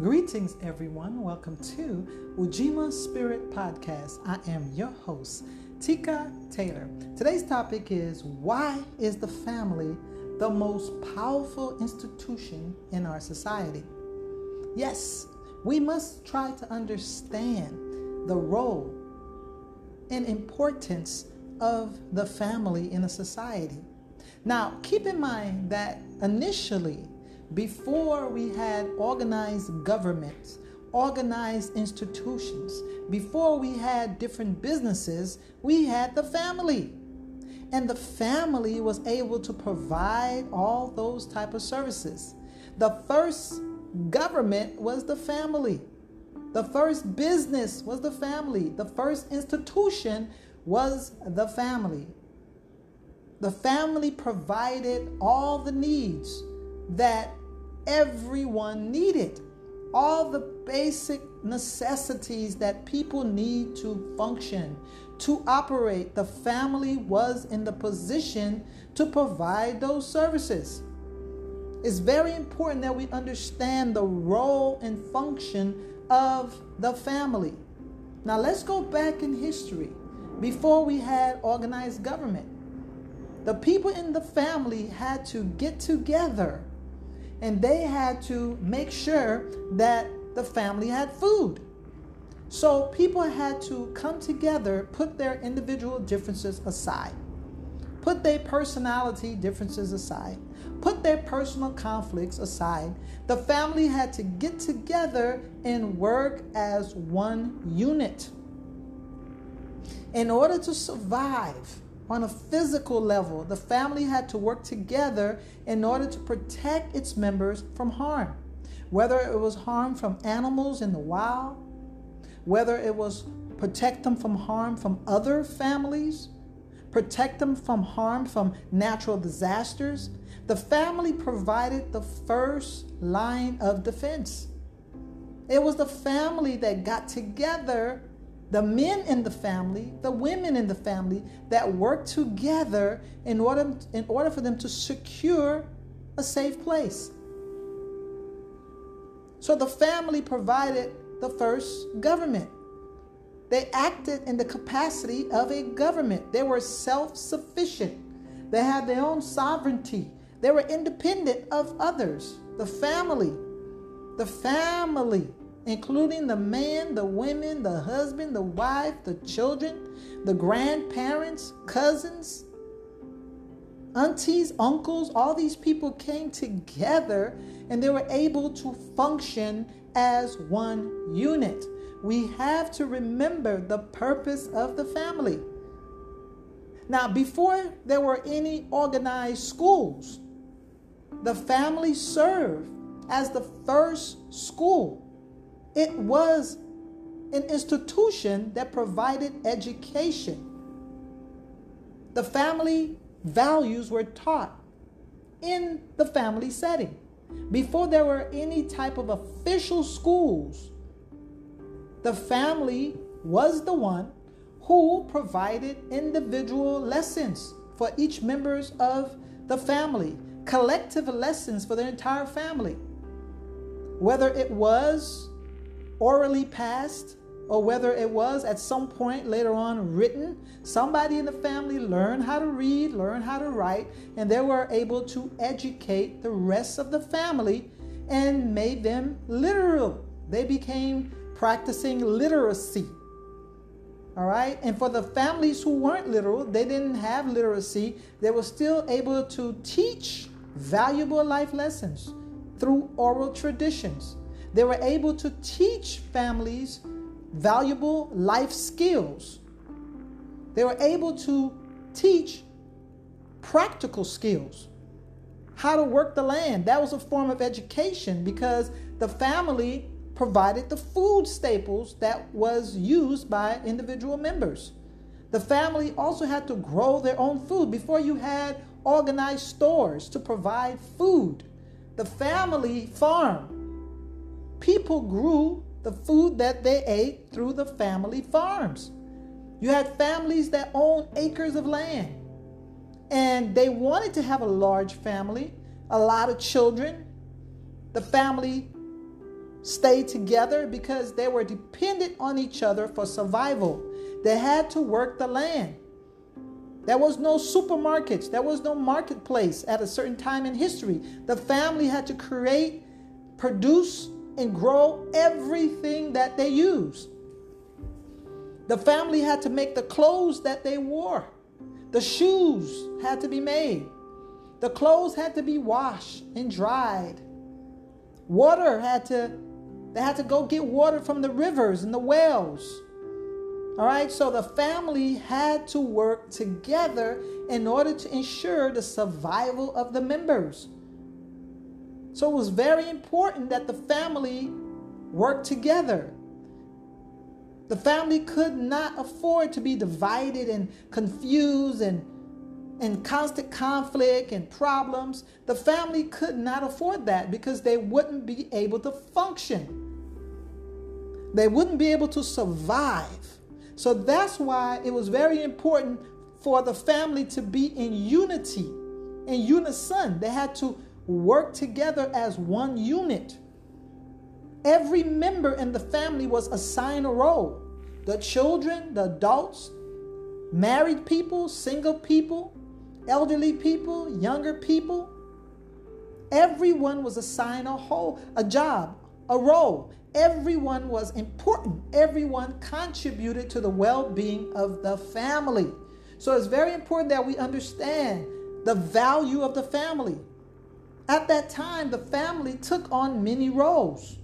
Greetings, everyone. Welcome to Ujima Spirit Podcast. I am your host, Tika Taylor. Today's topic is Why is the family the most powerful institution in our society? Yes, we must try to understand the role and importance of the family in a society. Now, keep in mind that initially, before we had organized governments, organized institutions, before we had different businesses, we had the family. And the family was able to provide all those type of services. The first government was the family. The first business was the family. The first institution was the family. The family provided all the needs that everyone needed. All the basic necessities that people need to function, to operate. The family was in the position to provide those services. It's very important that we understand the role and function of the family. Now, let's go back in history before we had organized government. The people in the family had to get together and they had to make sure that the family had food. So people had to come together, put their individual differences aside, put their personality differences aside, put their personal conflicts aside. The family had to get together and work as one unit. In order to survive, on a physical level, the family had to work together in order to protect its members from harm. Whether it was harm from animals in the wild, whether it was protect them from harm from other families, protect them from harm from natural disasters, the family provided the first line of defense. It was the family that got together the men in the family, the women in the family that work together in order, in order for them to secure a safe place. So the family provided the first government. They acted in the capacity of a government. They were self sufficient, they had their own sovereignty, they were independent of others. The family, the family including the man, the women, the husband, the wife, the children, the grandparents, cousins, aunties, uncles, all these people came together and they were able to function as one unit. We have to remember the purpose of the family. Now, before there were any organized schools, the family served as the first school it was an institution that provided education. The family values were taught in the family setting. Before there were any type of official schools, the family was the one who provided individual lessons for each members of the family, collective lessons for the entire family. Whether it was orally passed or whether it was at some point later on written, somebody in the family learned how to read, learned how to write, and they were able to educate the rest of the family and made them literal. They became practicing literacy. All right. And for the families who weren't literal, they didn't have literacy, they were still able to teach valuable life lessons through oral traditions. They were able to teach families valuable life skills. They were able to teach practical skills, how to work the land. That was a form of education because the family provided the food staples that was used by individual members. The family also had to grow their own food before you had organized stores to provide food. The family farmed people grew the food that they ate through the family farms. You had families that owned acres of land and they wanted to have a large family, a lot of children. The family stayed together because they were dependent on each other for survival. They had to work the land. There was no supermarkets, there was no marketplace at a certain time in history. The family had to create, produce, and grow everything that they used. The family had to make the clothes that they wore. The shoes had to be made. The clothes had to be washed and dried. Water had to, they had to go get water from the rivers and the wells. All right, so the family had to work together in order to ensure the survival of the members. So it was very important that the family work together. The family could not afford to be divided and confused and and constant conflict and problems. The family could not afford that because they wouldn't be able to function. They wouldn't be able to survive. So that's why it was very important for the family to be in unity, in unison. They had to work together as one unit. Every member in the family was assigned a role. The children, the adults, married people, single people, elderly people, younger people. Everyone was assigned a whole, a job, a role. Everyone was important. Everyone contributed to the well-being of the family. So it's very important that we understand the value of the family. At that time, the family took on many roles.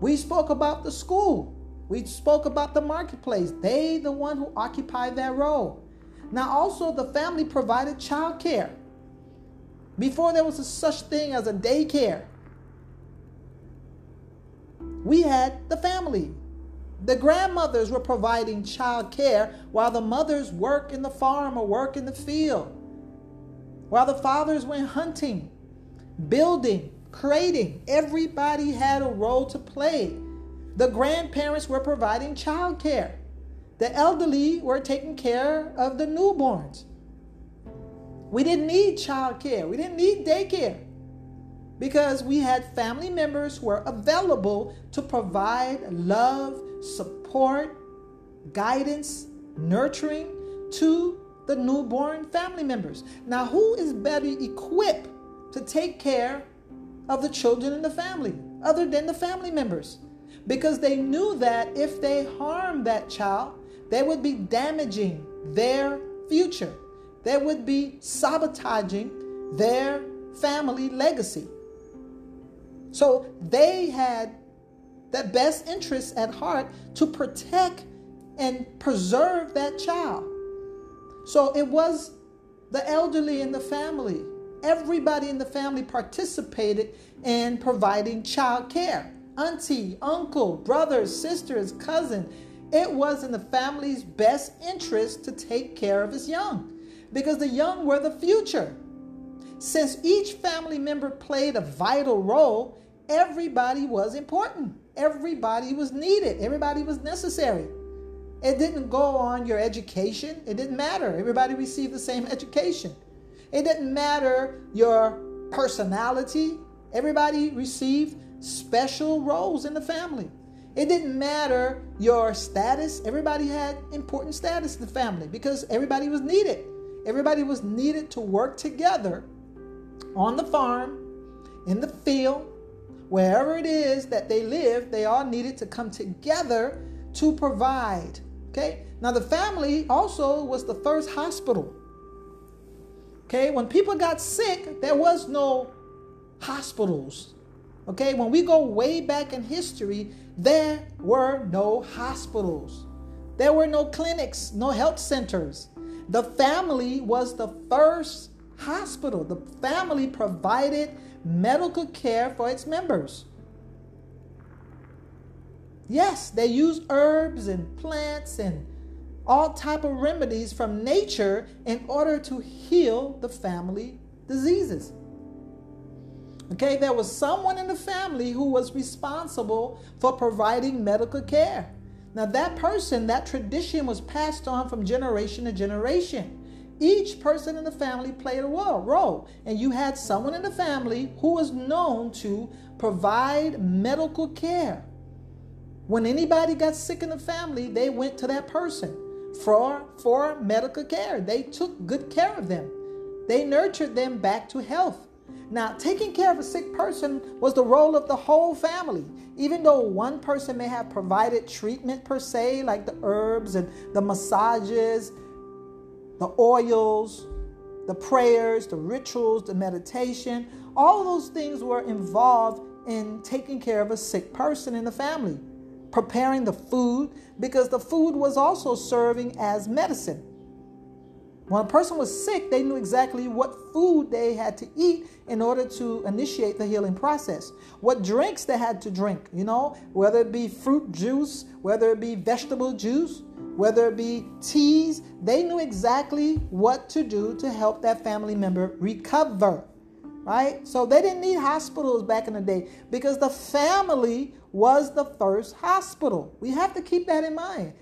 We spoke about the school. We spoke about the marketplace. They, the one who occupied that role. Now, also, the family provided child care. Before there was a such thing as a daycare, we had the family. The grandmothers were providing child care while the mothers work in the farm or work in the field. While the fathers went hunting, building, creating. Everybody had a role to play. The grandparents were providing child care. The elderly were taking care of the newborns. We didn't need child care. We didn't need daycare because we had family members who were available to provide love, support, guidance, nurturing to the newborn family members. Now, who is better equipped to take care of the children in the family other than the family members? Because they knew that if they harmed that child, they would be damaging their future. They would be sabotaging their family legacy. So they had the best interest at heart to protect and preserve that child. So it was the elderly in the family. Everybody in the family participated in providing child care. Auntie, uncle, brothers, sisters, cousin. It was in the family's best interest to take care of its young because the young were the future. Since each family member played a vital role, everybody was important. Everybody was needed. Everybody was necessary. It didn't go on your education. It didn't matter. Everybody received the same education. It didn't matter your personality. Everybody received special roles in the family. It didn't matter your status. Everybody had important status in the family because everybody was needed. Everybody was needed to work together on the farm, in the field, wherever it is that they live, they all needed to come together to provide. Okay? Now, the family also was the first hospital. Okay? When people got sick, there was no hospitals. Okay? When we go way back in history, there were no hospitals. There were no clinics, no health centers. The family was the first hospital. The family provided medical care for its members. Yes, they used herbs and plants and all type of remedies from nature in order to heal the family diseases. Okay, there was someone in the family who was responsible for providing medical care. Now, that person, that tradition was passed on from generation to generation. each person in the family played a role. And you had someone in the family who was known to provide medical care. When anybody got sick in the family, they went to that person for, for medical care. They took good care of them, they nurtured them back to health. Now, taking care of a sick person was the role of the whole family. Even though one person may have provided treatment per se, like the herbs and the massages, the oils, the prayers, the rituals, the meditation, all those things were involved in taking care of a sick person in the family, preparing the food, because the food was also serving as medicine. When a person was sick, they knew exactly what food they had to eat in order to initiate the healing process. What drinks they had to drink, you know, whether it be fruit juice, whether it be vegetable juice, whether it be teas, they knew exactly what to do to help that family member recover. Right? So they didn't need hospitals back in the day because the family was the first hospital. We have to keep that in mind.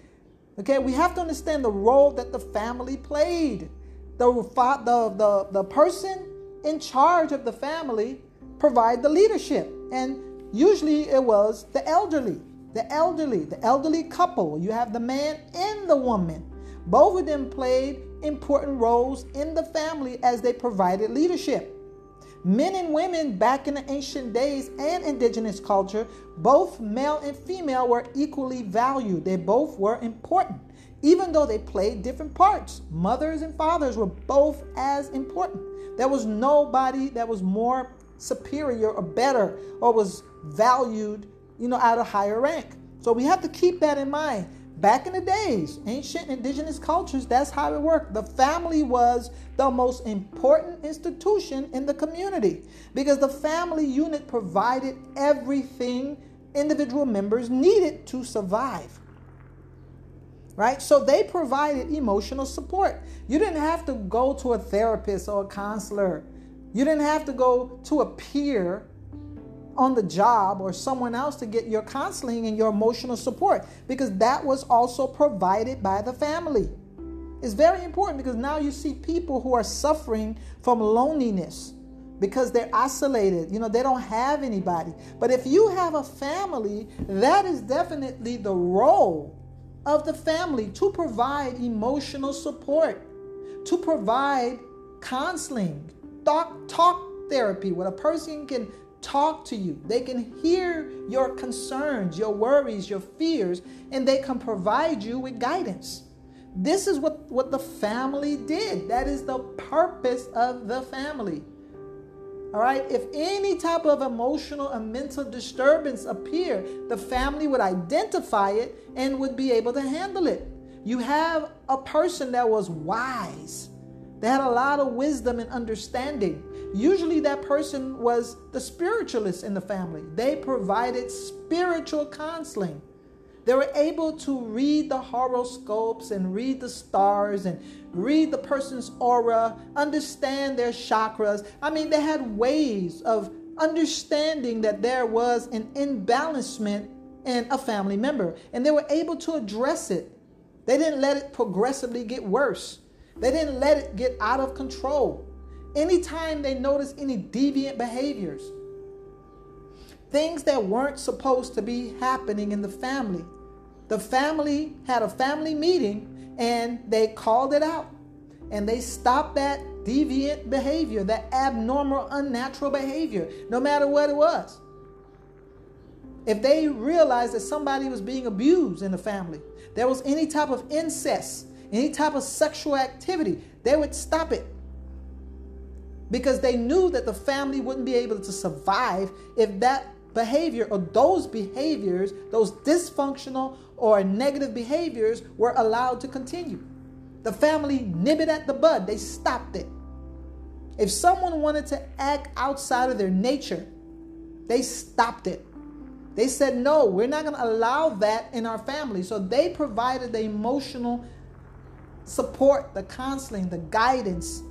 Okay, we have to understand the role that the family played. The, the, the, the person in charge of the family provide the leadership. And usually it was the elderly, the elderly, the elderly couple. You have the man and the woman. Both of them played important roles in the family as they provided leadership. Men and women back in the ancient days and indigenous culture, both male and female were equally valued. They both were important, even though they played different parts. Mothers and fathers were both as important. There was nobody that was more superior or better or was valued, you know, at a higher rank. So we have to keep that in mind. Back in the days, ancient indigenous cultures, that's how it worked. The family was the most important institution in the community because the family unit provided everything individual members needed to survive. Right? So they provided emotional support. You didn't have to go to a therapist or a counselor. You didn't have to go to a peer on the job or someone else to get your counseling and your emotional support because that was also provided by the family. It's very important because now you see people who are suffering from loneliness because they're isolated. You know, they don't have anybody. But if you have a family, that is definitely the role of the family to provide emotional support, to provide counseling, talk, talk therapy, where a person can talk to you. They can hear your concerns, your worries, your fears, and they can provide you with guidance. This is what, what the family did. That is the purpose of the family. All right, if any type of emotional and mental disturbance appear, the family would identify it and would be able to handle it. You have a person that was wise. They had a lot of wisdom and understanding. Usually, that person was the spiritualist in the family. They provided spiritual counseling. They were able to read the horoscopes and read the stars and read the person's aura, understand their chakras. I mean, they had ways of understanding that there was an imbalancement in a family member, and they were able to address it. They didn't let it progressively get worse, they didn't let it get out of control. Anytime they notice any deviant behaviors, things that weren't supposed to be happening in the family, the family had a family meeting and they called it out and they stopped that deviant behavior, that abnormal, unnatural behavior, no matter what it was. If they realized that somebody was being abused in the family, there was any type of incest, any type of sexual activity, they would stop it because they knew that the family wouldn't be able to survive if that behavior or those behaviors, those dysfunctional or negative behaviors, were allowed to continue. The family nibbed at the bud, they stopped it. If someone wanted to act outside of their nature, they stopped it. They said, no, we're not going to allow that in our family. So they provided the emotional support, the counseling, the guidance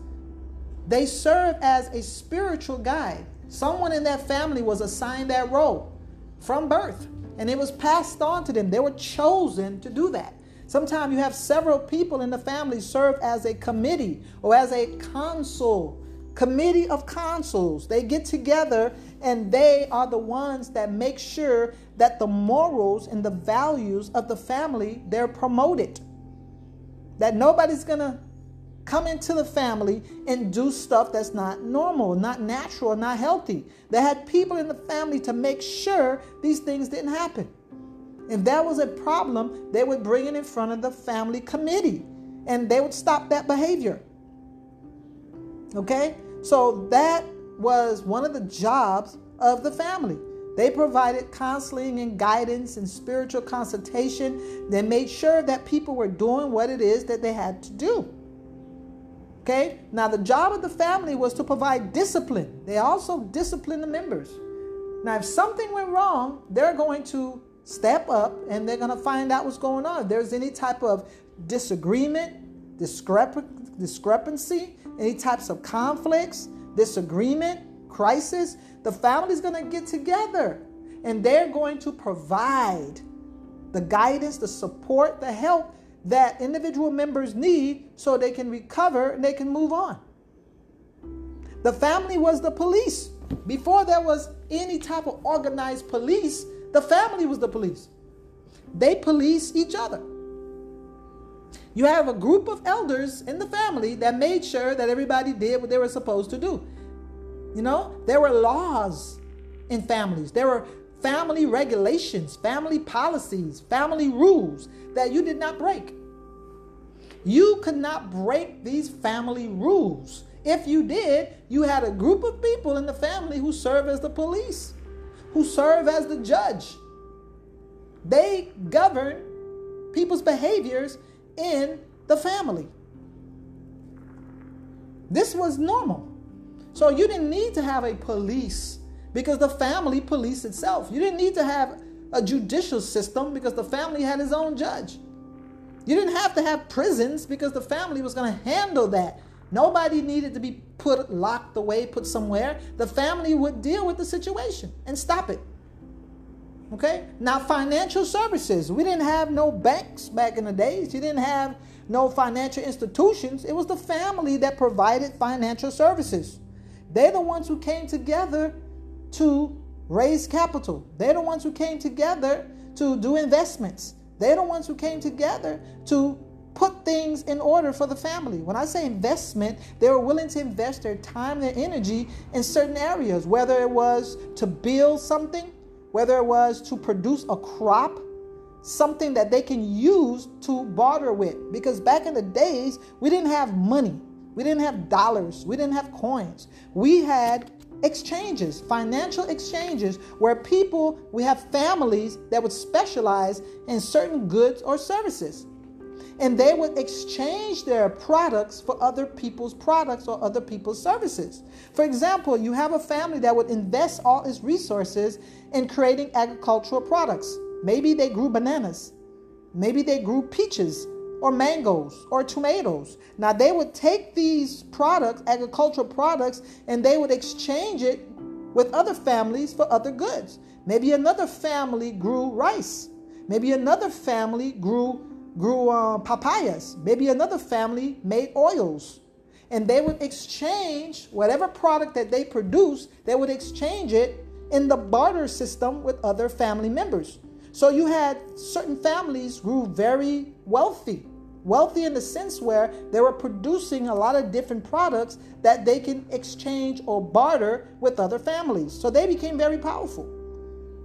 they serve as a spiritual guide. Someone in that family was assigned that role from birth, and it was passed on to them. They were chosen to do that. Sometimes you have several people in the family serve as a committee or as a council, committee of councils. They get together and they are the ones that make sure that the morals and the values of the family they're promoted. That nobody's going to come into the family and do stuff that's not normal, not natural, not healthy. They had people in the family to make sure these things didn't happen. If that was a problem, they would bring it in front of the family committee and they would stop that behavior. Okay? So that was one of the jobs of the family. They provided counseling and guidance and spiritual consultation. They made sure that people were doing what it is that they had to do. Okay? Now, the job of the family was to provide discipline. They also discipline the members. Now, if something went wrong, they're going to step up and they're going to find out what's going on. If there's any type of disagreement, discrep- discrepancy, any types of conflicts, disagreement, crisis, the family's going to get together and they're going to provide the guidance, the support, the help that individual members need so they can recover and they can move on. The family was the police. Before there was any type of organized police, the family was the police. They police each other. You have a group of elders in the family that made sure that everybody did what they were supposed to do. You know, there were laws in families. There were family regulations, family policies, family rules that you did not break. You could not break these family rules. If you did, you had a group of people in the family who serve as the police who serve as the judge. They govern people's behaviors in the family. This was normal. So you didn't need to have a police because the family policed itself. You didn't need to have a judicial system because the family had its own judge. You didn't have to have prisons because the family was going to handle that. Nobody needed to be put locked away, put somewhere. The family would deal with the situation and stop it. Okay? Now, financial services. We didn't have no banks back in the days. You didn't have no financial institutions. It was the family that provided financial services. They're the ones who came together to raise capital. They're the ones who came together to do investments. They're the ones who came together to put things in order for the family. When I say investment, they were willing to invest their time, their energy in certain areas, whether it was to build something, whether it was to produce a crop, something that they can use to barter with. Because back in the days, we didn't have money, we didn't have dollars, we didn't have coins. We had exchanges, financial exchanges, where people, we have families that would specialize in certain goods or services and they would exchange their products for other people's products or other people's services. For example, you have a family that would invest all its resources in creating agricultural products. Maybe they grew bananas, maybe they grew peaches or mangoes or tomatoes. Now they would take these products, agricultural products, and they would exchange it with other families for other goods. Maybe another family grew rice. Maybe another family grew grew uh, papayas. Maybe another family made oils. And they would exchange whatever product that they produced, they would exchange it in the barter system with other family members. So you had certain families grew very wealthy. Wealthy in the sense where they were producing a lot of different products that they can exchange or barter with other families. So they became very powerful.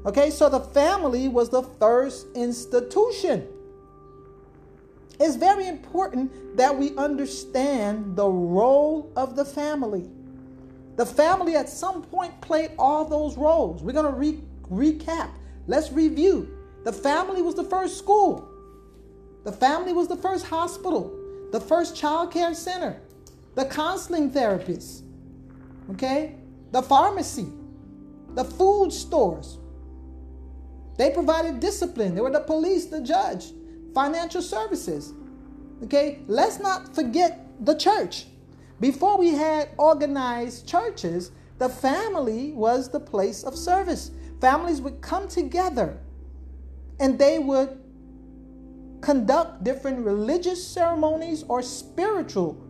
Okay, so the family was the first institution. It's very important that we understand the role of the family. The family at some point played all those roles. We're going to re- recap. Let's review. The family was the first school, the family was the first hospital, the first child care center, the counseling therapist, okay, the pharmacy, the food stores. They provided discipline. They were the police, the judge financial services. Okay, let's not forget the church. Before we had organized churches, the family was the place of service. Families would come together and they would conduct different religious ceremonies or spiritual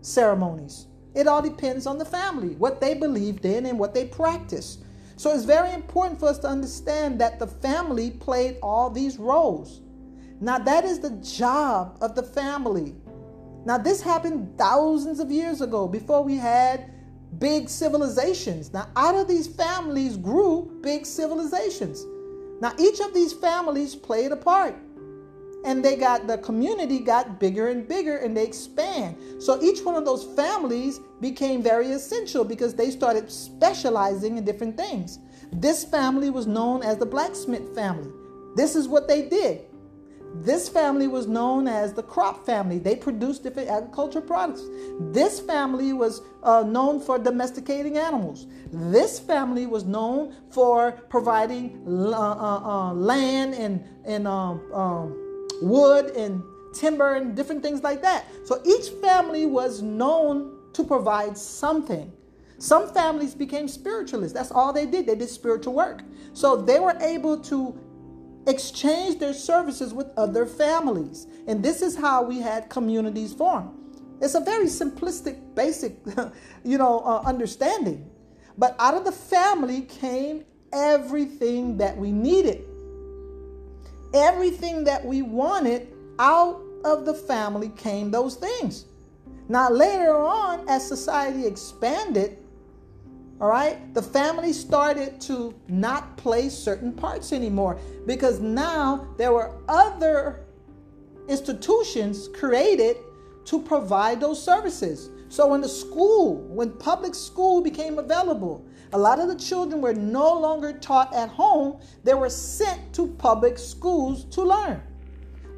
ceremonies. It all depends on the family, what they believed in and what they practiced. So it's very important for us to understand that the family played all these roles. Now, that is the job of the family. Now, this happened thousands of years ago before we had big civilizations. Now, out of these families grew big civilizations. Now, each of these families played a part. And they got the community got bigger and bigger and they expand. So each one of those families became very essential because they started specializing in different things. This family was known as the blacksmith family. This is what they did. This family was known as the crop family. They produced different agricultural products. This family was uh, known for domesticating animals. This family was known for providing uh, uh, uh, land and, and um, um, wood and timber and different things like that. So each family was known to provide something. Some families became spiritualists. That's all they did. They did spiritual work. So they were able to exchange their services with other families. And this is how we had communities form. It's a very simplistic, basic, you know, uh, understanding. But out of the family came everything that we needed. Everything that we wanted out of the family came those things. Now, later on, as society expanded, all right, the family started to not play certain parts anymore because now there were other institutions created to provide those services. So when the school, when public school became available, a lot of the children were no longer taught at home, they were sent to public schools to learn.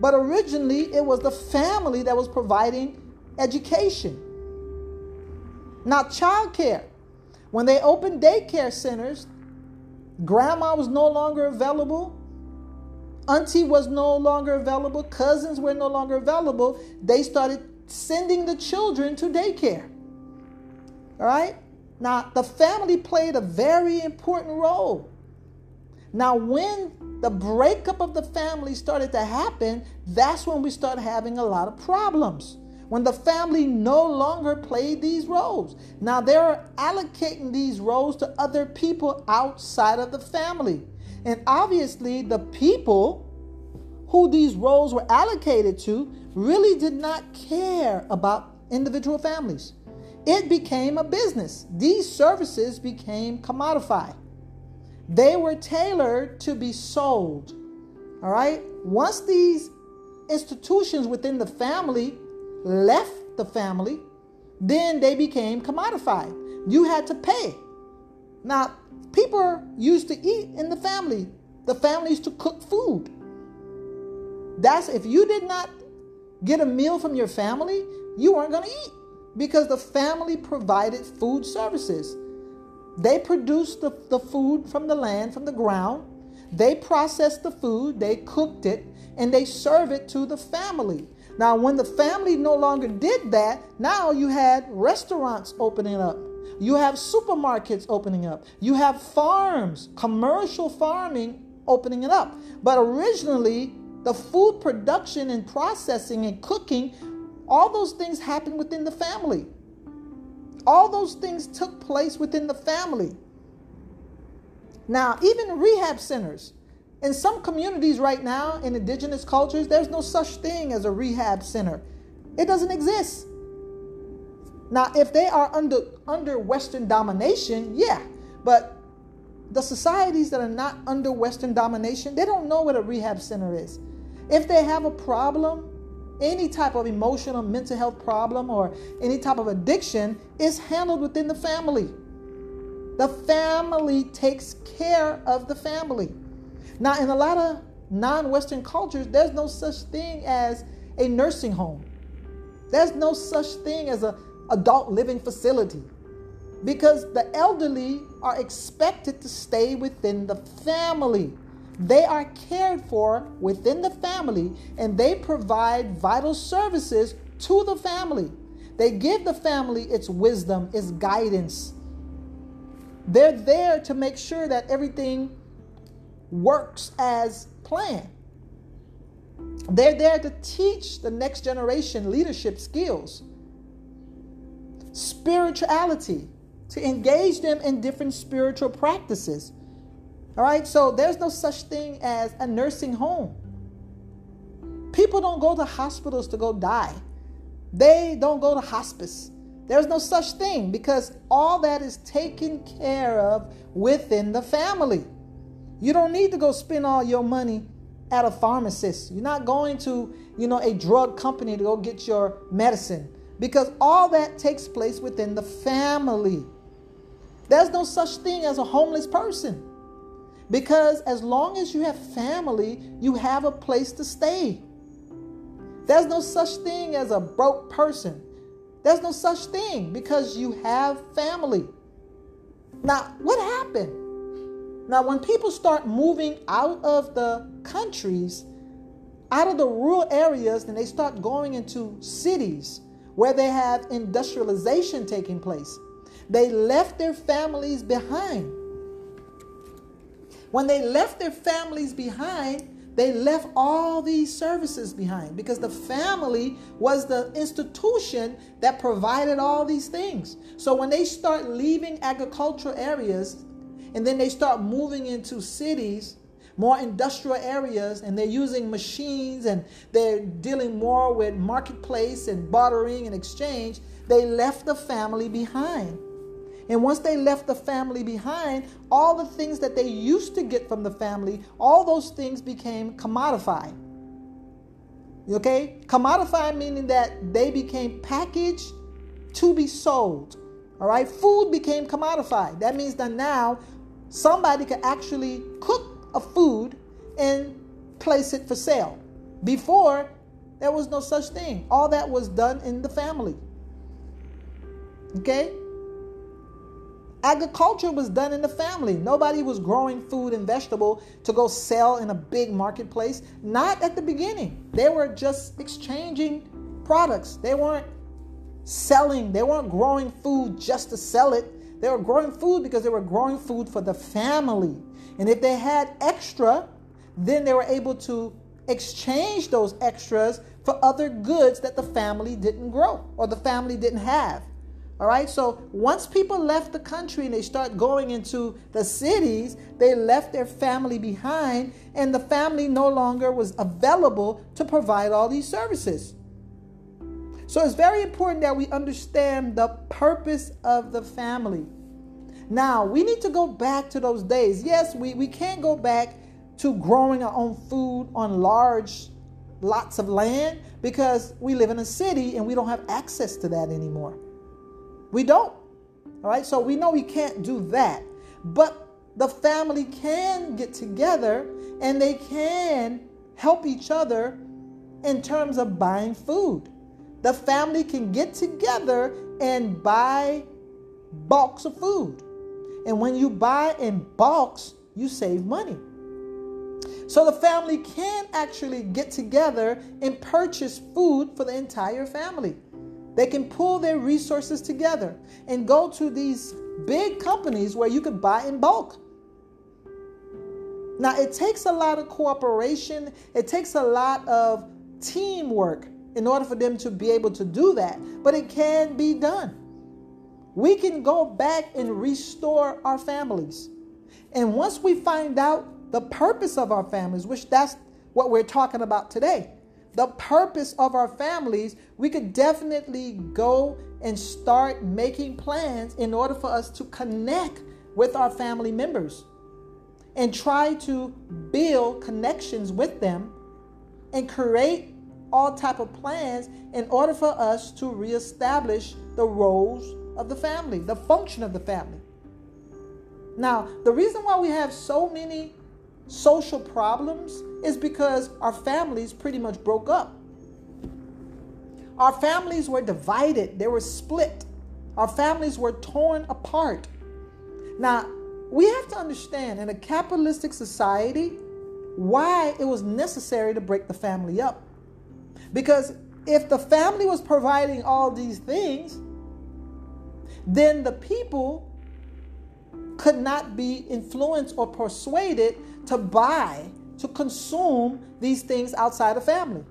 But originally, it was the family that was providing education. Now, childcare when they opened daycare centers, grandma was no longer available, auntie was no longer available, cousins were no longer available. They started sending the children to daycare. All right? Now, the family played a very important role. Now, when the breakup of the family started to happen, that's when we started having a lot of problems when the family no longer played these roles. Now they're allocating these roles to other people outside of the family. And obviously, the people who these roles were allocated to really did not care about individual families. It became a business. These services became commodified. They were tailored to be sold. All right? Once these institutions within the family left the family, then they became commodified. You had to pay. Now, people used to eat in the family. The family used to cook food. That's if you did not get a meal from your family, you weren't going to eat because the family provided food services. They produced the, the food from the land, from the ground. They processed the food, they cooked it, and they serve it to the family. Now, when the family no longer did that, now you had restaurants opening up. You have supermarkets opening up. You have farms, commercial farming opening it up. But originally, the food production and processing and cooking, all those things happened within the family. All those things took place within the family. Now, even rehab centers, in some communities right now, in indigenous cultures, there's no such thing as a rehab center. It doesn't exist. Now, if they are under under Western domination, yeah, but the societies that are not under Western domination, they don't know what a rehab center is. If they have a problem, any type of emotional, mental health problem, or any type of addiction, is handled within the family. The family takes care of the family. Now, in a lot of non Western cultures, there's no such thing as a nursing home, there's no such thing as an adult living facility because the elderly are expected to stay within the family. They are cared for within the family and they provide vital services to the family. They give the family its wisdom, its guidance. They're there to make sure that everything works as planned. They're there to teach the next generation leadership skills, spirituality, to engage them in different spiritual practices. All right, so there's no such thing as a nursing home. People don't go to hospitals to go die, they don't go to hospice. There's no such thing because all that is taken care of within the family. You don't need to go spend all your money at a pharmacist. You're not going to, you know, a drug company to go get your medicine because all that takes place within the family. There's no such thing as a homeless person because as long as you have family, you have a place to stay. There's no such thing as a broke person. There's no such thing because you have family. Now, what happened? Now, when people start moving out of the countries, out of the rural areas, and they start going into cities where they have industrialization taking place, they left their families behind. When they left their families behind, they left all these services behind because the family was the institution that provided all these things. So when they start leaving agricultural areas and then they start moving into cities, more industrial areas, and they're using machines and they're dealing more with marketplace and bartering and exchange, they left the family behind. And once they left the family behind, all the things that they used to get from the family, all those things became commodified. Okay? Commodified meaning that they became packaged to be sold. All right? Food became commodified. That means that now somebody could actually cook a food and place it for sale. Before, there was no such thing. All that was done in the family. Okay? Agriculture was done in the family. Nobody was growing food and vegetable to go sell in a big marketplace. Not at the beginning. They were just exchanging products. They weren't selling, they weren't growing food just to sell it. They were growing food because they were growing food for the family. And if they had extra, then they were able to exchange those extras for other goods that the family didn't grow or the family didn't have. All right, so once people left the country and they start going into the cities, they left their family behind, and the family no longer was available to provide all these services. So it's very important that we understand the purpose of the family. Now, we need to go back to those days. Yes, we, we can't go back to growing our own food on large lots of land because we live in a city and we don't have access to that anymore. We don't. All right, so we know we can't do that. But the family can get together and they can help each other in terms of buying food. The family can get together and buy bulks of food. And when you buy in bulks, you save money. So the family can actually get together and purchase food for the entire family. They can pull their resources together and go to these big companies where you could buy in bulk. Now, it takes a lot of cooperation, it takes a lot of teamwork in order for them to be able to do that, but it can be done. We can go back and restore our families. And once we find out the purpose of our families, which that's what we're talking about today, the purpose of our families, we could definitely go and start making plans in order for us to connect with our family members and try to build connections with them and create all type of plans in order for us to reestablish the roles of the family, the function of the family. Now, the reason why we have so many social problems is because our families pretty much broke up. Our families were divided, they were split. Our families were torn apart. Now, we have to understand in a capitalistic society why it was necessary to break the family up. Because if the family was providing all these things, then the people could not be influenced or persuaded to buy to consume these things outside of family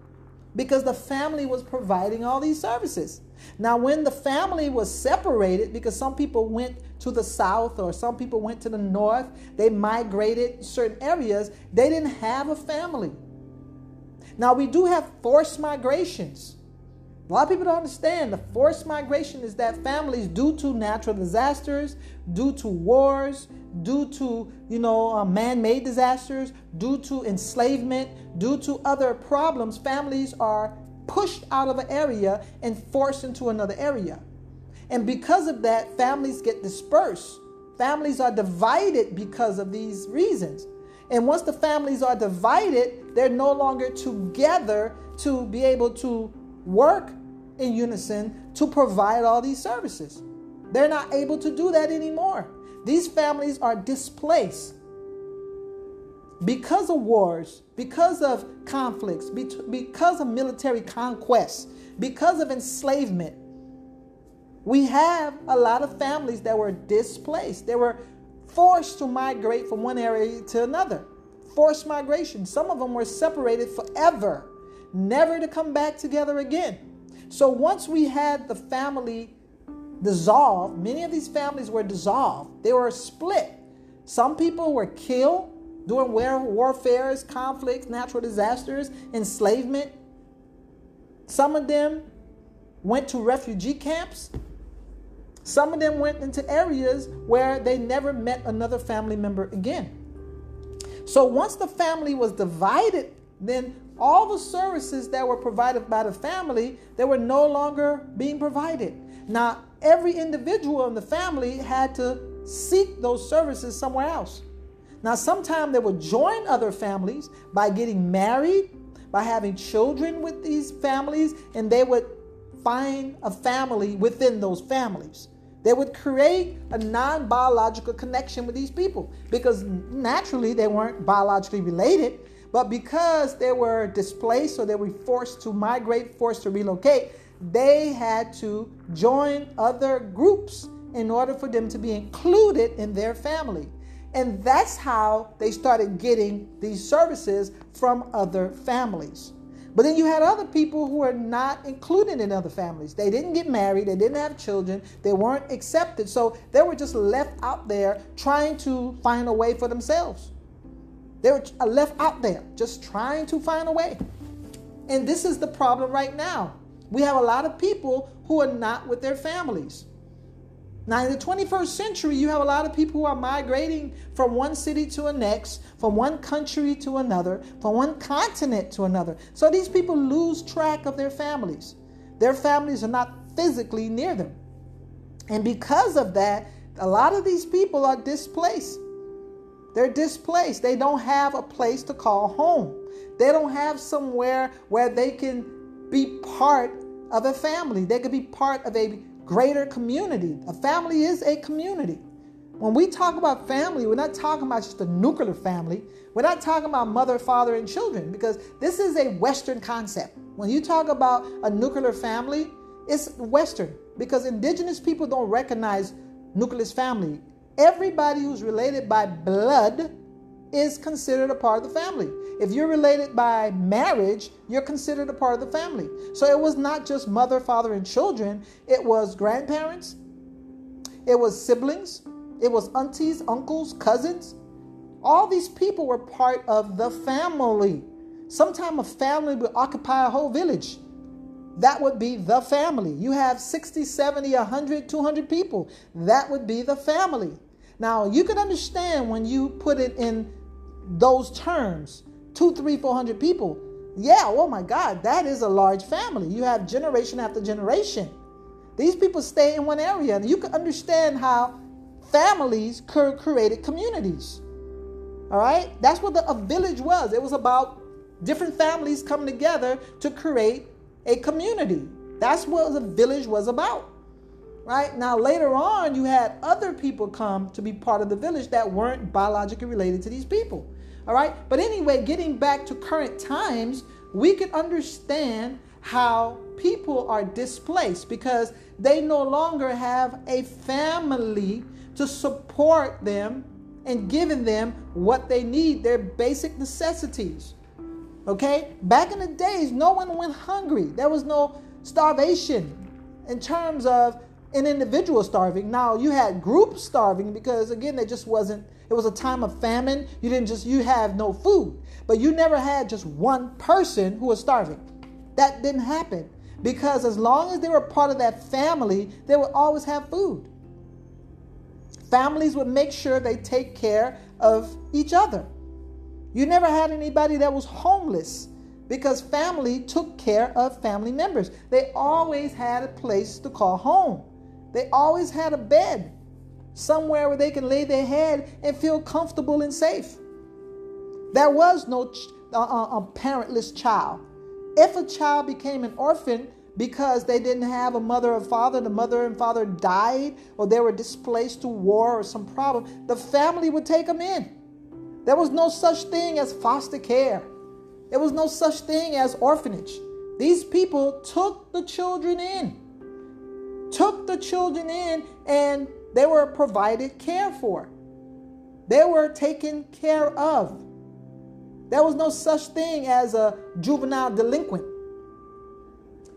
because the family was providing all these services. Now, when the family was separated, because some people went to the south or some people went to the north, they migrated certain areas, they didn't have a family. Now, we do have forced migrations. A lot of people don't understand the forced migration is that families, due to natural disasters, due to wars, due to you know uh, man-made disasters, due to enslavement, due to other problems, families are pushed out of an area and forced into another area. And because of that, families get dispersed. Families are divided because of these reasons. And once the families are divided, they're no longer together to be able to work in unison to provide all these services. They're not able to do that anymore. These families are displaced because of wars, because of conflicts, because of military conquests, because of enslavement. We have a lot of families that were displaced. They were forced to migrate from one area to another. Forced migration. Some of them were separated forever, never to come back together again. So once we had the family dissolved, many of these families were dissolved. They were split. Some people were killed during war, warfares, conflicts, natural disasters, enslavement. Some of them went to refugee camps. Some of them went into areas where they never met another family member again. So once the family was divided, then all the services that were provided by the family, they were no longer being provided. Now, every individual in the family had to seek those services somewhere else. Now, sometimes they would join other families by getting married, by having children with these families, and they would find a family within those families. They would create a non biological connection with these people because naturally they weren't biologically related, but because they were displaced or they were forced to migrate, forced to relocate, they had to join other groups in order for them to be included in their family. And that's how they started getting these services from other families. But then you had other people who were not included in other families. They didn't get married, they didn't have children, they weren't accepted. So they were just left out there trying to find a way for themselves. They were left out there just trying to find a way. And this is the problem right now. We have a lot of people who are not with their families. Now, in the 21st century, you have a lot of people who are migrating from one city to the next, from one country to another, from one continent to another. So these people lose track of their families. Their families are not physically near them. And because of that, a lot of these people are displaced. They're displaced. They don't have a place to call home. They don't have somewhere where they can be part of a family. They could be part of a greater community. A family is a community. When we talk about family, we're not talking about just a nuclear family. We're not talking about mother, father, and children because this is a Western concept. When you talk about a nuclear family, it's Western because indigenous people don't recognize nuclear family. Everybody who's related by blood is considered a part of the family. If you're related by marriage, you're considered a part of the family. So it was not just mother, father, and children, it was grandparents, it was siblings, it was aunties, uncles, cousins. All these people were part of the family. Sometimes a family would occupy a whole village. That would be the family. You have 60, 70, 100, 200 people. That would be the family. Now, you can understand when you put it in those terms two, three, four hundred people. Yeah, oh my God, that is a large family. You have generation after generation. These people stay in one area, and you can understand how families created communities. All right, that's what the, a village was. It was about different families coming together to create a community. That's what the village was about. Right now, later on, you had other people come to be part of the village that weren't biologically related to these people. All right. But anyway, getting back to current times, we can understand how people are displaced because they no longer have a family to support them and giving them what they need, their basic necessities. Okay? Back in the days, no one went hungry. There was no starvation in terms of an individual starving. Now, you had groups starving because, again, there just wasn't, it was a time of famine. You didn't just, you have no food. But you never had just one person who was starving. That didn't happen because as long as they were part of that family, they would always have food. Families would make sure they take care of each other. You never had anybody that was homeless because family took care of family members. They always had a place to call home. They always had a bed somewhere where they can lay their head and feel comfortable and safe. There was no uh, uh, parentless child. If a child became an orphan, because they didn't have a mother or father, the mother and father died, or they were displaced to war or some problem, the family would take them in. There was no such thing as foster care, there was no such thing as orphanage. These people took the children in, took the children in, and they were provided care for. They were taken care of. There was no such thing as a juvenile delinquent.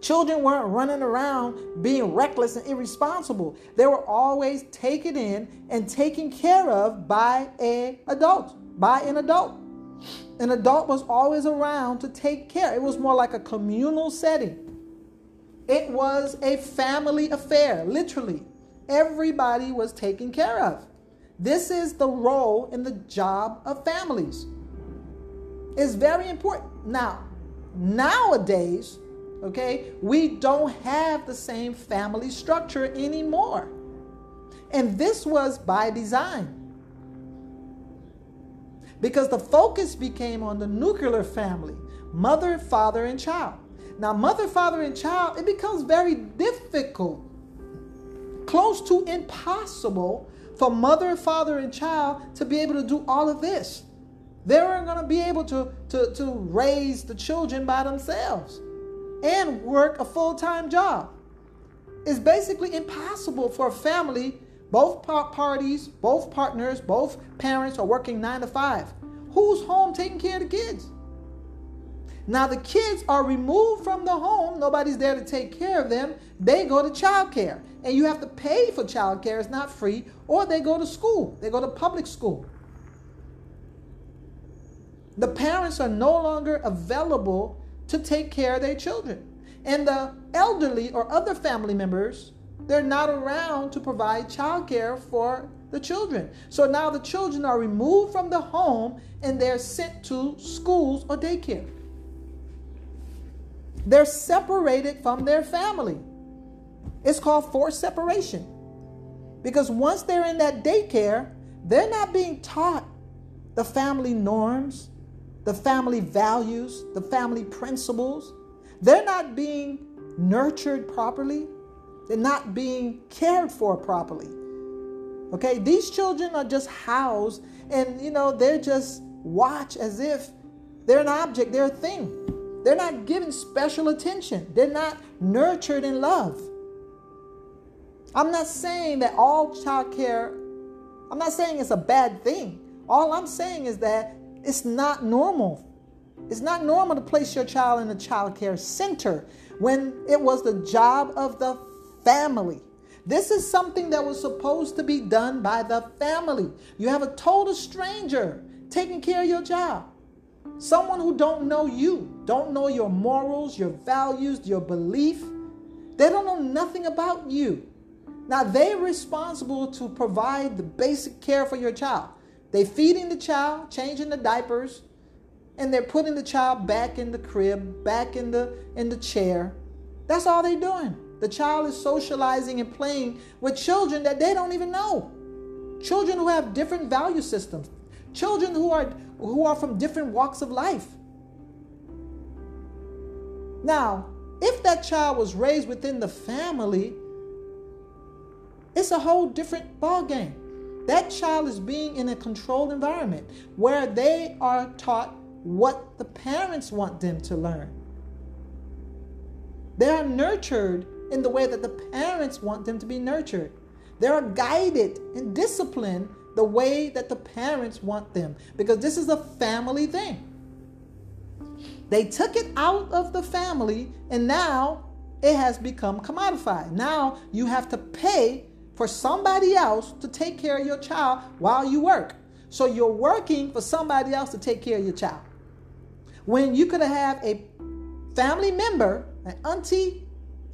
Children weren't running around being reckless and irresponsible. They were always taken in and taken care of by an adult, by an adult. An adult was always around to take care. It was more like a communal setting. It was a family affair, literally. Everybody was taken care of. This is the role and the job of families. It's very important. Now, nowadays, Okay? We don't have the same family structure anymore. And this was by design. Because the focus became on the nuclear family mother, father, and child. Now, mother, father, and child, it becomes very difficult, close to impossible for mother, father, and child to be able to do all of this. They weren't going to be able to, to, to raise the children by themselves and work a full time job. It's basically impossible for a family, both parties, both partners, both parents are working nine to five. Who's home taking care of the kids? Now, the kids are removed from the home, nobody's there to take care of them. They go to child care, and you have to pay for child care, it's not free, or they go to school, they go to public school. The parents are no longer available to take care of their children. And the elderly or other family members, they're not around to provide childcare for the children. So now the children are removed from the home and they're sent to schools or daycare. They're separated from their family. It's called forced separation. Because once they're in that daycare, they're not being taught the family norms, the family values, the family principles. They're not being nurtured properly. They're not being cared for properly. Okay, these children are just housed and you know, they're just watched as if they're an object, they're a thing. They're not given special attention. They're not nurtured in love. I'm not saying that all child care, I'm not saying it's a bad thing. All I'm saying is that it's not normal. It's not normal to place your child in a child care center when it was the job of the family. This is something that was supposed to be done by the family. You have a total stranger taking care of your child. Someone who don't know you, don't know your morals, your values, your belief. They don't know nothing about you. Now they're responsible to provide the basic care for your child. They feeding the child, changing the diapers, and they're putting the child back in the crib, back in the in the chair. That's all they're doing. The child is socializing and playing with children that they don't even know. Children who have different value systems. Children who are who are from different walks of life. Now, if that child was raised within the family, it's a whole different ballgame. That child is being in a controlled environment where they are taught what the parents want them to learn. They are nurtured in the way that the parents want them to be nurtured. They are guided and disciplined the way that the parents want them because this is a family thing. They took it out of the family and now it has become commodified. Now you have to pay for somebody else to take care of your child while you work. So you're working for somebody else to take care of your child. When you could have a family member, an auntie,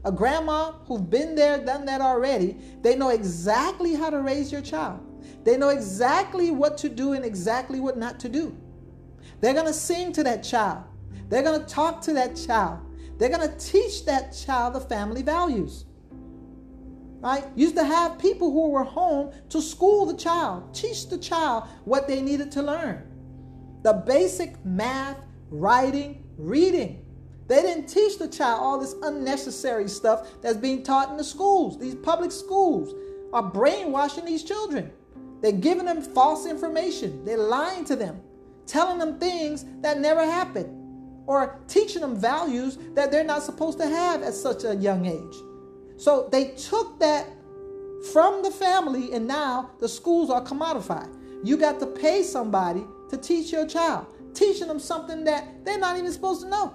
a grandma who've been there, done that already, they know exactly how to raise your child. They know exactly what to do and exactly what not to do. They're going to sing to that child. They're going to talk to that child. They're going to teach that child the family values. Right? Used to have people who were home to school the child, teach the child what they needed to learn. The basic math, writing, reading. They didn't teach the child all this unnecessary stuff that's being taught in the schools. These public schools are brainwashing these children. They're giving them false information. They're lying to them, telling them things that never happened or teaching them values that they're not supposed to have at such a young age. So they took that from the family, and now the schools are commodified. You got to pay somebody to teach your child, teaching them something that they're not even supposed to know.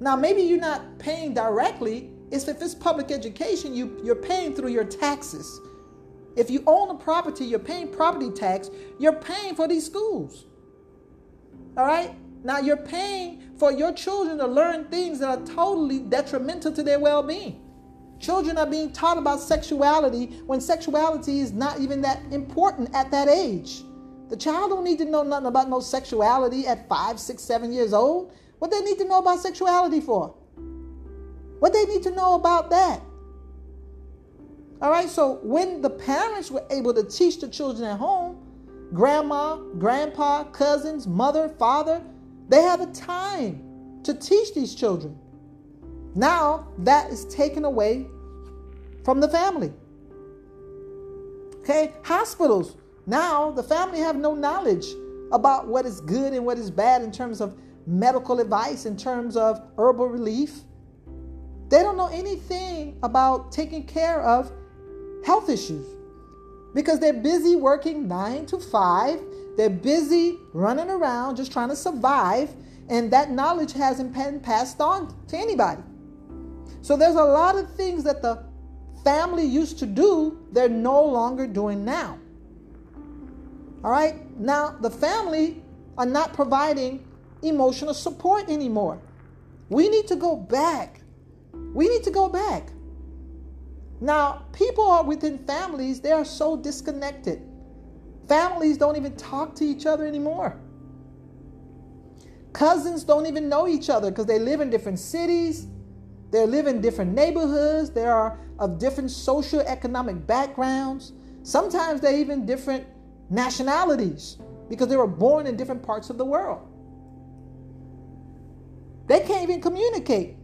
Now, maybe you're not paying directly. It's if it's public education, you, you're paying through your taxes. If you own a property, you're paying property tax, you're paying for these schools. All right? Now you're paying for your children to learn things that are totally detrimental to their well being. Children are being taught about sexuality when sexuality is not even that important at that age. The child don't need to know nothing about no sexuality at five, six, seven years old. What they need to know about sexuality for? What they need to know about that? All right, so when the parents were able to teach the children at home, grandma, grandpa, cousins, mother, father, they have a time to teach these children. Now that is taken away from the family. Okay, hospitals. Now the family have no knowledge about what is good and what is bad in terms of medical advice, in terms of herbal relief. They don't know anything about taking care of health issues because they're busy working nine to five they're busy running around just trying to survive, and that knowledge hasn't been passed on to anybody. So there's a lot of things that the family used to do, they're no longer doing now. All right? Now, the family are not providing emotional support anymore. We need to go back. We need to go back. Now, people are within families, they are so disconnected. Families don't even talk to each other anymore. Cousins don't even know each other because they live in different cities, they live in different neighborhoods, they are of different social economic backgrounds. Sometimes they're even different nationalities because they were born in different parts of the world. They can't even communicate.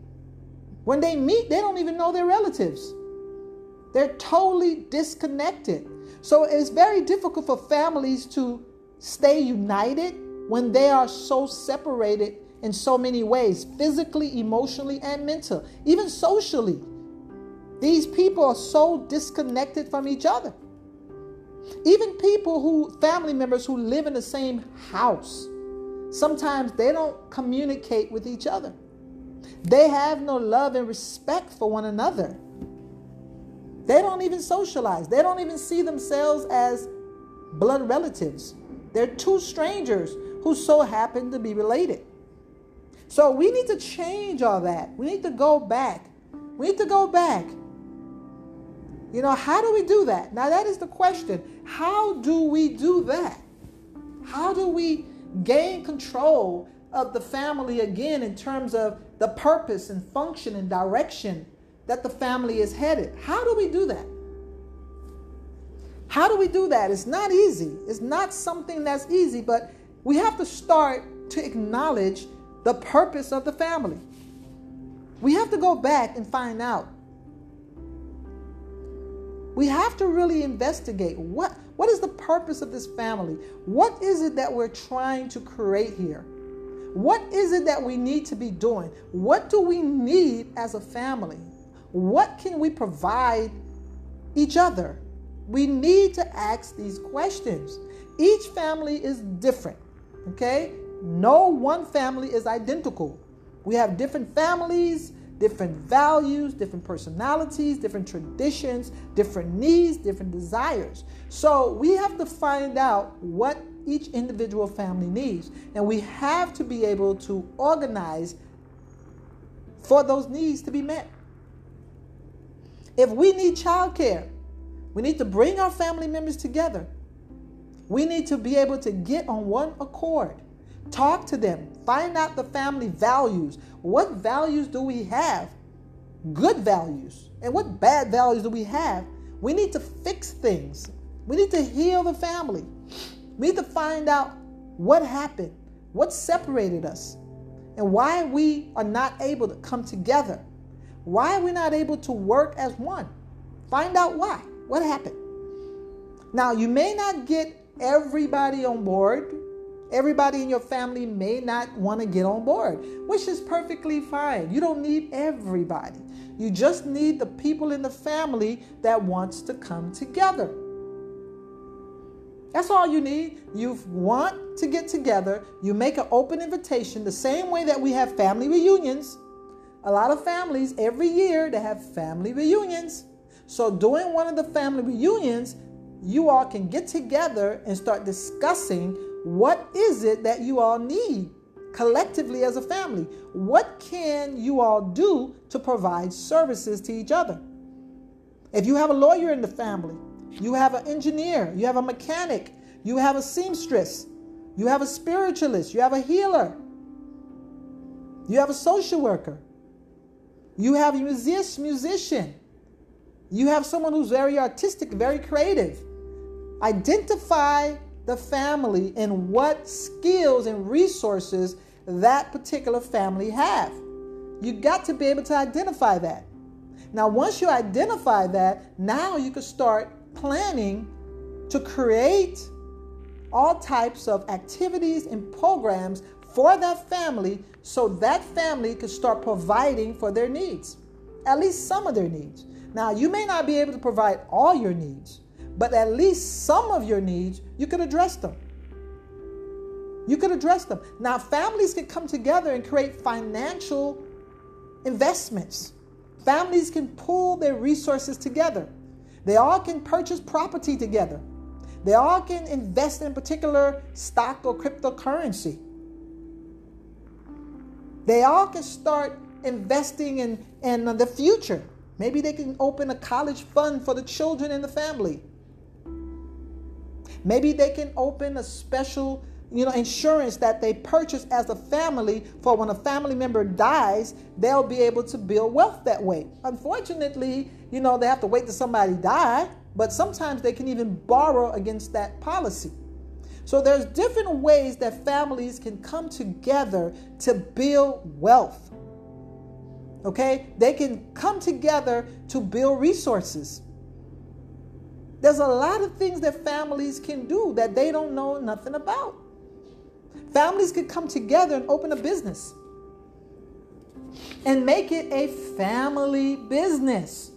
When they meet, they don't even know their relatives. They're totally disconnected. So it's very difficult for families to stay united when they are so separated in so many ways physically, emotionally, and mentally, even socially. These people are so disconnected from each other. Even people who, family members who live in the same house, sometimes they don't communicate with each other. They have no love and respect for one another. They don't even socialize. They don't even see themselves as blood relatives. They're two strangers who so happen to be related. So we need to change all that. We need to go back. We need to go back. You know, how do we do that? Now, that is the question. How do we do that? How do we gain control of the family again in terms of the purpose and function and direction that the family is headed. How do we do that? How do we do that? It's not easy. It's not something that's easy, but we have to start to acknowledge the purpose of the family. We have to go back and find out. We have to really investigate what, what is the purpose of this family? What is it that we're trying to create here? What is it that we need to be doing? What do we need as a family? What can we provide each other? We need to ask these questions. Each family is different, okay? No one family is identical. We have different families, different values, different personalities, different traditions, different needs, different desires. So we have to find out what each individual family needs. And we have to be able to organize for those needs to be met. If we need childcare, we need to bring our family members together. We need to be able to get on one accord, talk to them, find out the family values. What values do we have? Good values. And what bad values do we have? We need to fix things. We need to heal the family. We need to find out what happened, what separated us, and why we are not able to come together. Why are we not able to work as one? Find out why. What happened? Now, you may not get everybody on board. Everybody in your family may not want to get on board, which is perfectly fine. You don't need everybody. You just need the people in the family that wants to come together. That's all you need. You want to get together, you make an open invitation the same way that we have family reunions. A lot of families every year they have family reunions. So during one of the family reunions, you all can get together and start discussing what is it that you all need collectively as a family. What can you all do to provide services to each other? If you have a lawyer in the family, you have an engineer, you have a mechanic, you have a seamstress, you have a spiritualist, you have a healer, you have a social worker, you have a music, musician, you have someone who's very artistic, very creative. Identify the family and what skills and resources that particular family have. You got to be able to identify that. Now, once you identify that, now you can start planning to create all types of activities and programs for that family so that family can start providing for their needs, at least some of their needs. Now, you may not be able to provide all your needs, but at least some of your needs, you could address them. You could address them. Now, families can come together and create financial investments. Families can pool their resources together. They all can purchase property together. They all can invest in particular stock or cryptocurrency. They all can start investing in, in uh, the future. Maybe they can open a college fund for the children in the family. Maybe they can open a special you know, insurance that they purchase as a family for when a family member dies, they'll be able to build wealth that way. Unfortunately, you know, they have to wait till somebody die, but sometimes they can even borrow against that policy. So there's different ways that families can come together to build wealth. Okay? They can come together to build resources. There's a lot of things that families can do that they don't know nothing about. Families could come together and open a business and make it a family business.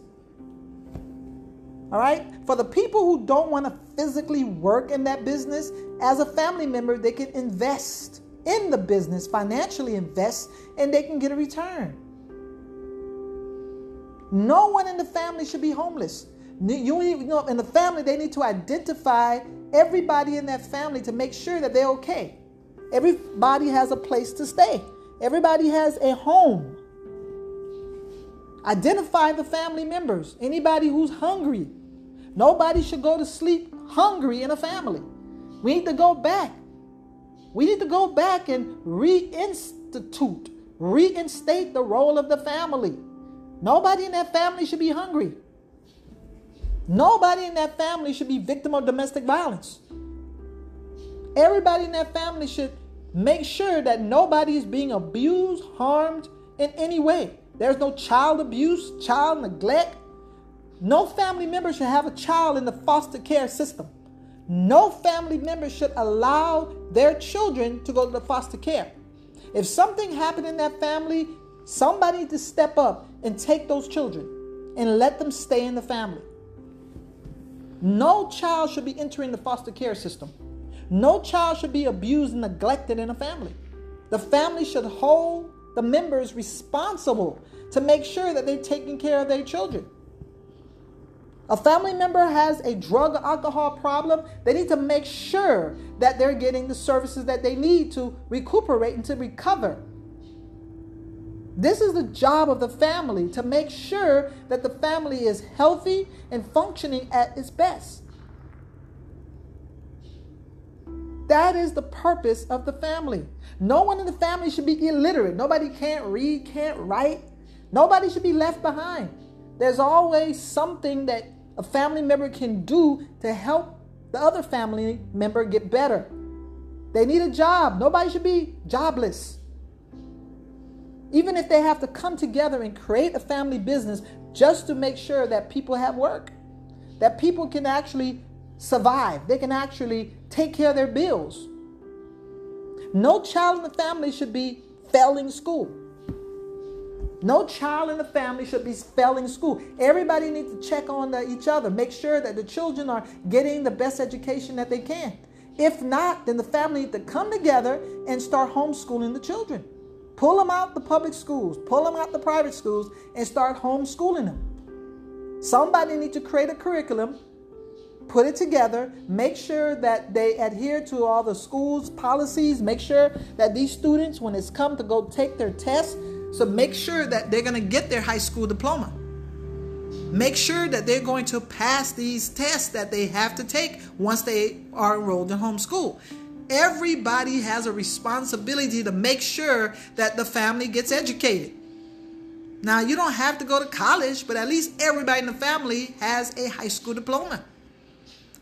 All right? For the people who don't want to physically work in that business, as a family member, they can invest in the business, financially invest, and they can get a return. No one in the family should be homeless. You, you know, in the family, they need to identify everybody in that family to make sure that they're okay. Everybody has a place to stay, everybody has a home. Identify the family members, anybody who's hungry. Nobody should go to sleep hungry in a family. We need to go back. We need to go back and reinstitute, reinstate the role of the family. Nobody in that family should be hungry. Nobody in that family should be victim of domestic violence. Everybody in that family should Make sure that nobody is being abused, harmed in any way. There's no child abuse, child neglect. No family member should have a child in the foster care system. No family member should allow their children to go to the foster care. If something happened in that family, somebody needs to step up and take those children and let them stay in the family. No child should be entering the foster care system. No child should be abused and neglected in a family. The family should hold the members responsible to make sure that they're taking care of their children. A family member has a drug or alcohol problem, they need to make sure that they're getting the services that they need to recuperate and to recover. This is the job of the family to make sure that the family is healthy and functioning at its best. That is the purpose of the family. No one in the family should be illiterate. Nobody can't read, can't write. Nobody should be left behind. There's always something that a family member can do to help the other family member get better. They need a job. Nobody should be jobless. Even if they have to come together and create a family business just to make sure that people have work, that people can actually survive, they can actually take care of their bills. No child in the family should be failing school. No child in the family should be failing school. Everybody needs to check on the, each other, make sure that the children are getting the best education that they can. If not, then the family needs to come together and start homeschooling the children. Pull them out the public schools, pull them out the private schools, and start homeschooling them. Somebody needs to create a curriculum, put it together, make sure that they adhere to all the schools' policies, make sure that these students, when it's come to go take their tests, so make sure that they're going to get their high school diploma. Make sure that they're going to pass these tests that they have to take once they are enrolled in homeschool. Everybody has a responsibility to make sure that the family gets educated. Now, you don't have to go to college, but at least everybody in the family has a high school diploma.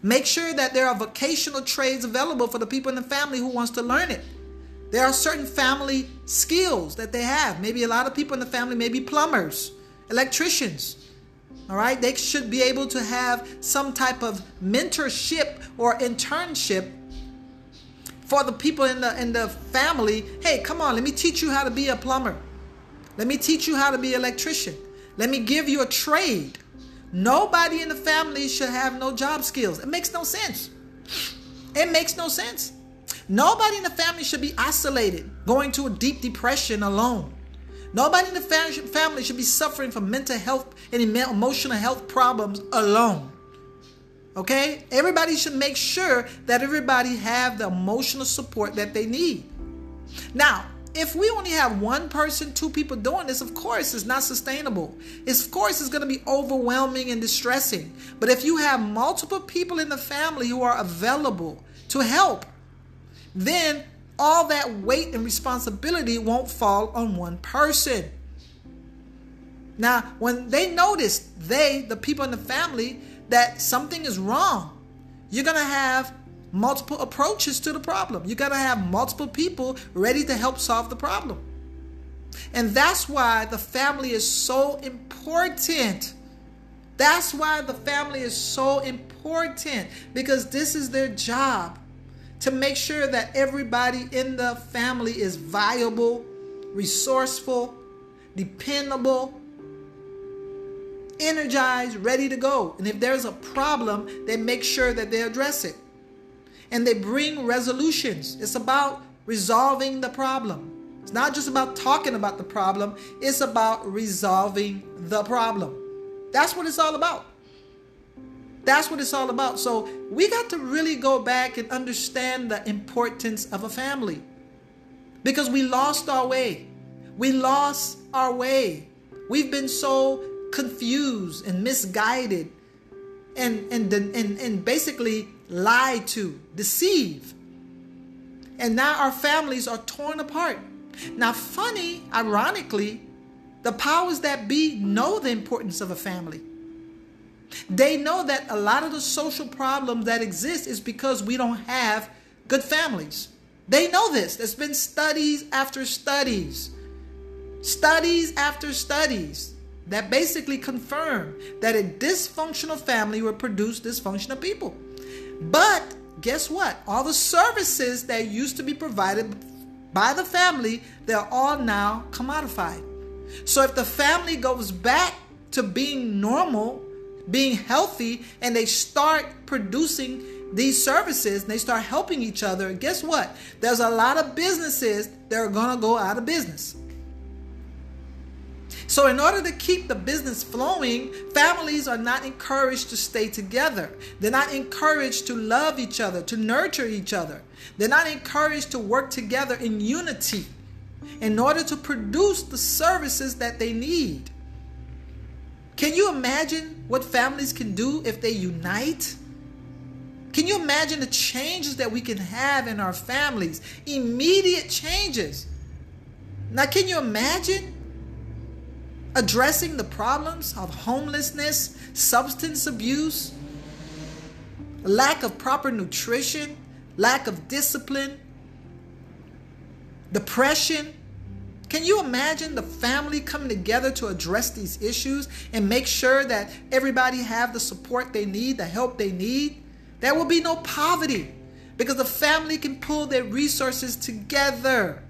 Make sure that there are vocational trades available for the people in the family who wants to learn it. There are certain family skills that they have. Maybe a lot of people in the family may be plumbers, electricians. All right, they should be able to have some type of mentorship or internship for the people in the in the family. Hey, come on, let me teach you how to be a plumber. Let me teach you how to be an electrician. Let me give you a trade. Nobody in the family should have no job skills. It makes no sense. It makes no sense. Nobody in the family should be isolated, going to a deep depression alone. Nobody in the family should be suffering from mental health and emotional health problems alone. Okay? Everybody should make sure that everybody have the emotional support that they need. Now, if we only have one person, two people doing this, of course it's not sustainable. It's, of course it's going to be overwhelming and distressing. But if you have multiple people in the family who are available to help, then all that weight and responsibility won't fall on one person. Now, when they notice, they, the people in the family, that something is wrong, you're going to have multiple approaches to the problem. You're going to have multiple people ready to help solve the problem. And that's why the family is so important. That's why the family is so important because this is their job to make sure that everybody in the family is viable, resourceful, dependable, energized, ready to go. And if there's a problem, they make sure that they address it. And they bring resolutions. It's about resolving the problem. It's not just about talking about the problem, it's about resolving the problem. That's what it's all about. That's what it's all about. So we got to really go back and understand the importance of a family because we lost our way. We lost our way. We've been so confused and misguided and, and, and, and basically lied to, deceived. And now our families are torn apart. Now, funny, ironically, the powers that be know the importance of a family. They know that a lot of the social problems that exist is because we don't have good families. They know this. There's been studies after studies, studies after studies that basically confirm that a dysfunctional family will produce dysfunctional people. But guess what? All the services that used to be provided by the family, they're all now commodified. So if the family goes back to being normal, being healthy and they start producing these services and they start helping each other, guess what? There's a lot of businesses that are going to go out of business. So, in order to keep the business flowing, families are not encouraged to stay together. They're not encouraged to love each other, to nurture each other. They're not encouraged to work together in unity in order to produce the services that they need. Can you imagine what families can do if they unite? Can you imagine the changes that we can have in our families? Immediate changes. Now, can you imagine addressing the problems of homelessness, substance abuse, lack of proper nutrition, lack of discipline, depression? Can you imagine the family coming together to address these issues and make sure that everybody have the support they need, the help they need? There will be no poverty because the family can pull their resources together.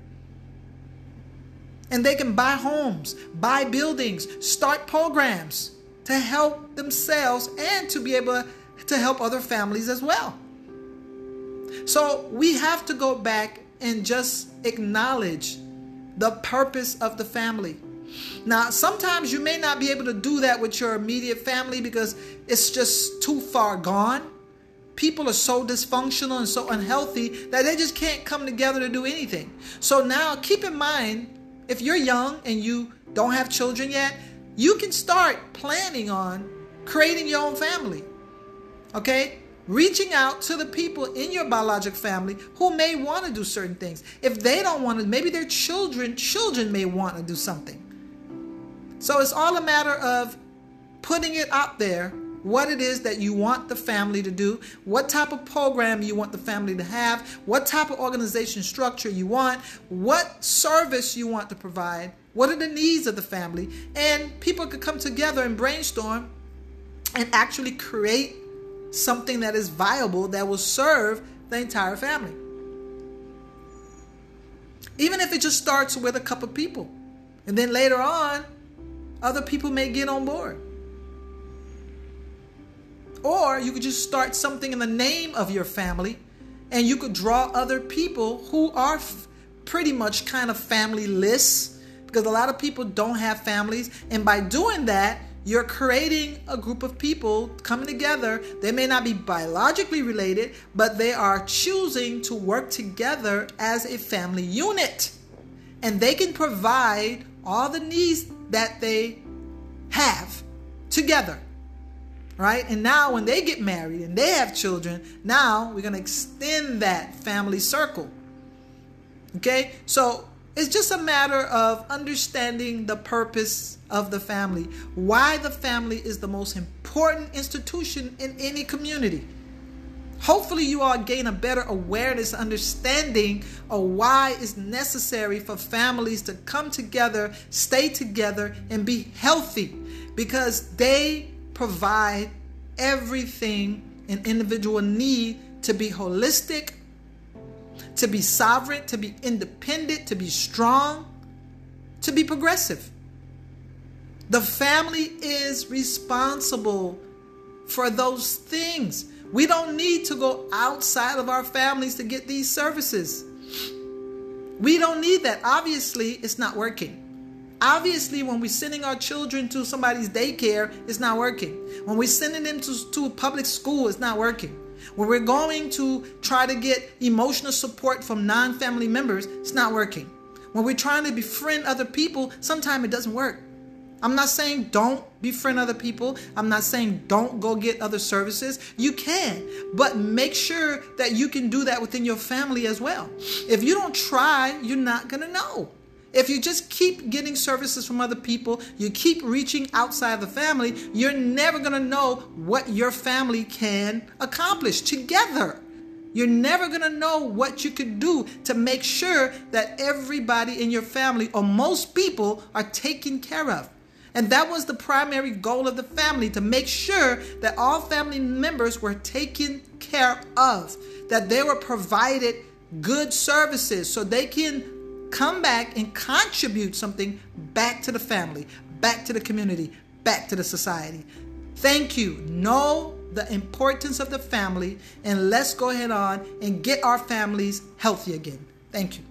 And they can buy homes, buy buildings, start programs to help themselves and to be able to help other families as well. So we have to go back and just acknowledge the purpose of the family. Now, sometimes you may not be able to do that with your immediate family because it's just too far gone. People are so dysfunctional and so unhealthy that they just can't come together to do anything. So now keep in mind if you're young and you don't have children yet, you can start planning on creating your own family. Okay? Reaching out to the people in your biologic family who may want to do certain things. If they don't want to, maybe their children, children may want to do something. So it's all a matter of putting it out there what it is that you want the family to do, what type of program you want the family to have, what type of organization structure you want, what service you want to provide, what are the needs of the family, and people could come together and brainstorm and actually create something that is viable that will serve the entire family. Even if it just starts with a couple people. And then later on, other people may get on board. Or you could just start something in the name of your family and you could draw other people who are f- pretty much kind of family lists because a lot of people don't have families. And by doing that, you're creating a group of people coming together. They may not be biologically related, but they are choosing to work together as a family unit. And they can provide all the needs that they have together. Right? And now, when they get married and they have children, now we're going to extend that family circle. Okay? So it's just a matter of understanding the purpose of the family, why the family is the most important institution in any community. Hopefully, you all gain a better awareness, understanding of why it's necessary for families to come together, stay together, and be healthy because they provide everything an individual need to be holistic to be sovereign, to be independent, to be strong, to be progressive. The family is responsible for those things. We don't need to go outside of our families to get these services. We don't need that. Obviously, it's not working. Obviously, when we're sending our children to somebody's daycare, it's not working. When we're sending them to, to public school, it's not working. When we're going to try to get emotional support from non family members, it's not working. When we're trying to befriend other people, sometimes it doesn't work. I'm not saying don't befriend other people. I'm not saying don't go get other services. You can, but make sure that you can do that within your family as well. If you don't try, you're not going to know. If you just keep getting services from other people, you keep reaching outside the family, you're never going to know what your family can accomplish together. You're never going to know what you could do to make sure that everybody in your family or most people are taken care of. And that was the primary goal of the family to make sure that all family members were taken care of, that they were provided good services so they can come back and contribute something back to the family, back to the community, back to the society. Thank you. Know the importance of the family, and let's go ahead on and get our families healthy again. Thank you.